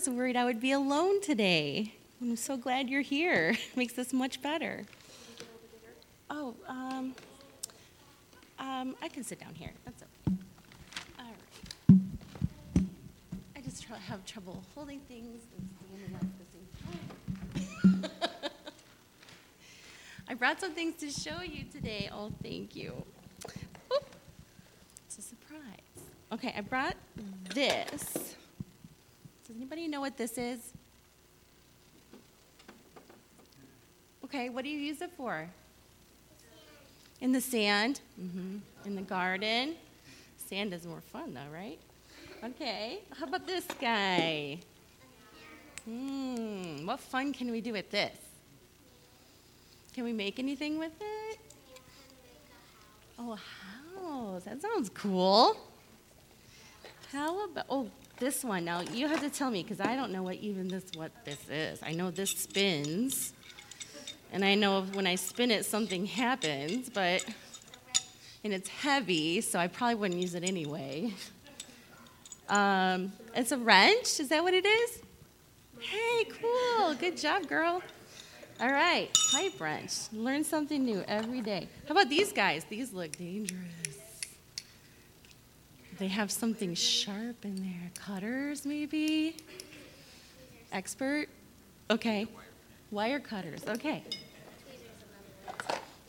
was worried I would be alone today. I'm so glad you're here. Makes this much better. Oh, um, um, I can sit down here. That's okay. All right. I just have trouble holding things. I brought some things to show you today. Oh, thank you. Oop. It's a surprise. Okay, I brought this. Does anybody know what this is? Okay, what do you use it for? In the sand? Mm-hmm. In the garden? Sand is more fun, though, right? Okay, how about this guy? Hmm, what fun can we do with this? Can we make anything with it? Oh, a house. That sounds cool. How about, oh, this one. Now, you have to tell me because I don't know what even this, what this is. I know this spins. And I know when I spin it, something happens, but, and it's heavy, so I probably wouldn't use it anyway. Um, it's a wrench. Is that what it is? Hey, cool. Good job, girl. All right, pipe wrench. Learn something new every day. How about these guys? These look dangerous. They have something sharp in there. Cutters, maybe? Expert? Okay. Wire cutters, okay.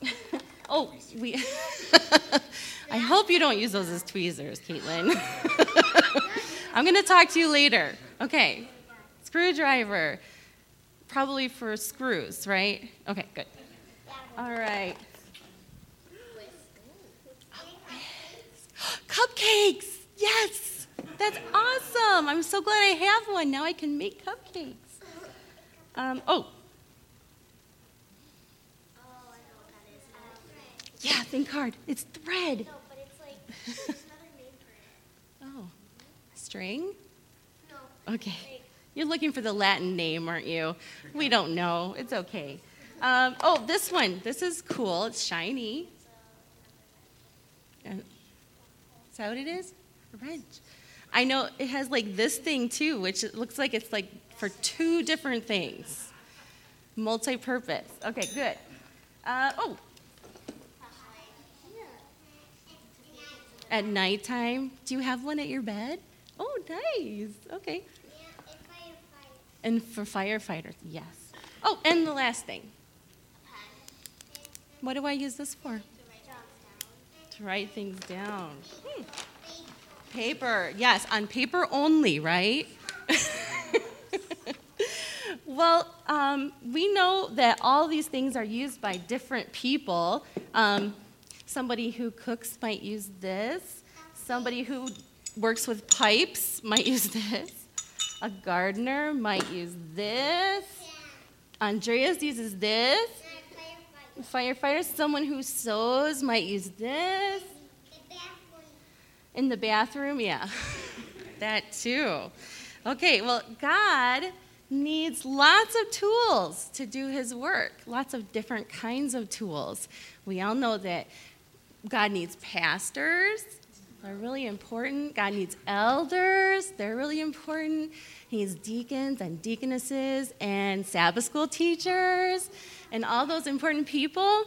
oh, we. I hope you don't use those as tweezers, Caitlin. I'm going to talk to you later. Okay. Screwdriver. Probably for screws, right? Okay, good. All right. Cupcakes! Yes! That's awesome! I'm so glad I have one. Now I can make cupcakes. Um, oh. Yeah, think hard. It's thread. No, but it's like, there's another name for it. Oh. String? No. Okay. You're looking for the Latin name, aren't you? We don't know. It's okay. Um, oh, this one. This is cool. It's shiny. Uh, Is that what it is? A wrench. I know it has like this thing too, which it looks like it's like for two different things. Multi purpose. Okay, good. Uh, oh, at nighttime. Do you have one at your bed? Oh, nice. Okay. And for firefighters, yes. Oh, and the last thing. What do I use this for? to write. To write things down. Hmm. Paper. Yes, on paper only, right? well, um, we know that all these things are used by different people. Um, somebody who cooks might use this. Somebody who works with pipes might use this. A gardener might use this. Andreas uses this. Firefighters, someone who sews might use this. In the bathroom, yeah. that too. Okay, well, God needs lots of tools to do his work, lots of different kinds of tools. We all know that God needs pastors, they're really important. God needs elders, they're really important. He needs deacons and deaconesses and Sabbath school teachers and all those important people.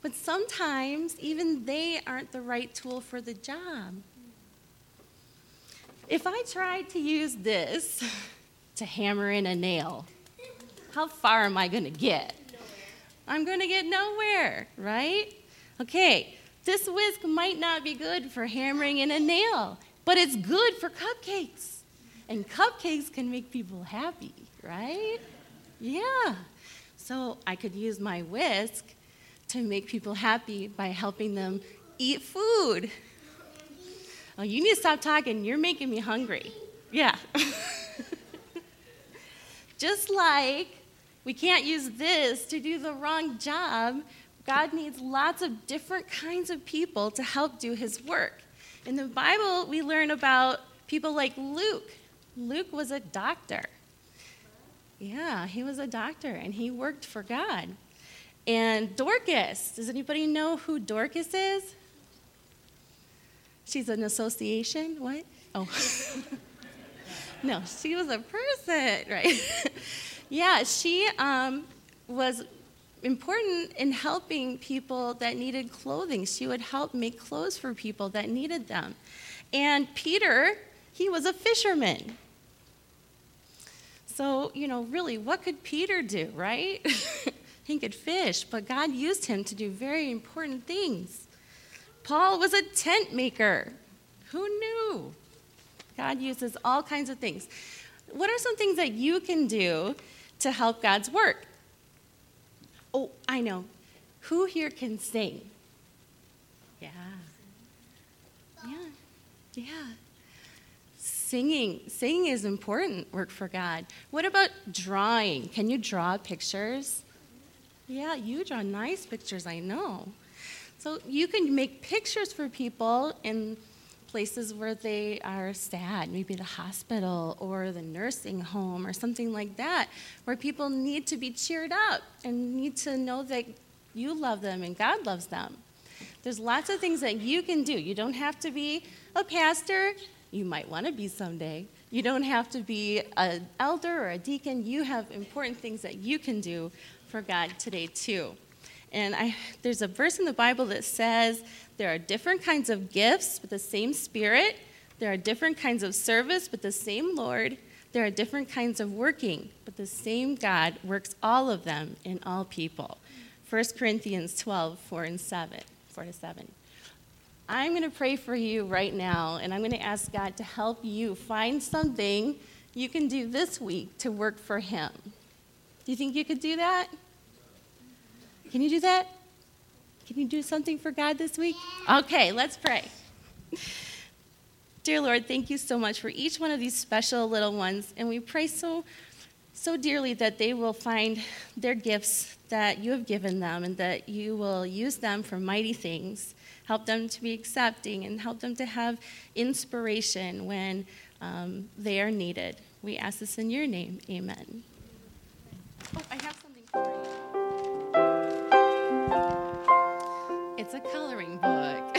But sometimes even they aren't the right tool for the job. If I tried to use this to hammer in a nail, how far am I going to get? I'm going to get nowhere, right? Okay, this whisk might not be good for hammering in a nail, but it's good for cupcakes. And cupcakes can make people happy, right? Yeah. So I could use my whisk to make people happy by helping them eat food. Oh, you need to stop talking. You're making me hungry. Yeah. Just like we can't use this to do the wrong job, God needs lots of different kinds of people to help do his work. In the Bible, we learn about people like Luke. Luke was a doctor. Yeah, he was a doctor and he worked for God. And Dorcas, does anybody know who Dorcas is? She's an association. What? Oh. no, she was a person, right? yeah, she um, was important in helping people that needed clothing. She would help make clothes for people that needed them. And Peter, he was a fisherman. So, you know, really, what could Peter do, right? he could fish, but God used him to do very important things. Paul was a tent maker. Who knew? God uses all kinds of things. What are some things that you can do to help God's work? Oh, I know. Who here can sing? Yeah. Yeah. Yeah. Singing. Singing is important work for God. What about drawing? Can you draw pictures? Yeah, you draw nice pictures, I know. So you can make pictures for people in places where they are sad, maybe the hospital or the nursing home or something like that, where people need to be cheered up and need to know that you love them and God loves them. There's lots of things that you can do. You don't have to be a pastor. You might want to be someday. You don't have to be an elder or a deacon. You have important things that you can do for God today, too. And I, there's a verse in the Bible that says there are different kinds of gifts, but the same Spirit. There are different kinds of service, but the same Lord. There are different kinds of working, but the same God works all of them in all people. 1 Corinthians 12, 4 and 7, 4 to 7. I'm going to pray for you right now, and I'm going to ask God to help you find something you can do this week to work for Him. Do you think you could do that? Can you do that? Can you do something for God this week? Okay, let's pray. Dear Lord, thank you so much for each one of these special little ones, and we pray so so dearly that they will find their gifts that you have given them and that you will use them for mighty things. Help them to be accepting and help them to have inspiration when um, they are needed. We ask this in your name. Amen. Oh, I have something for you. It's a coloring book.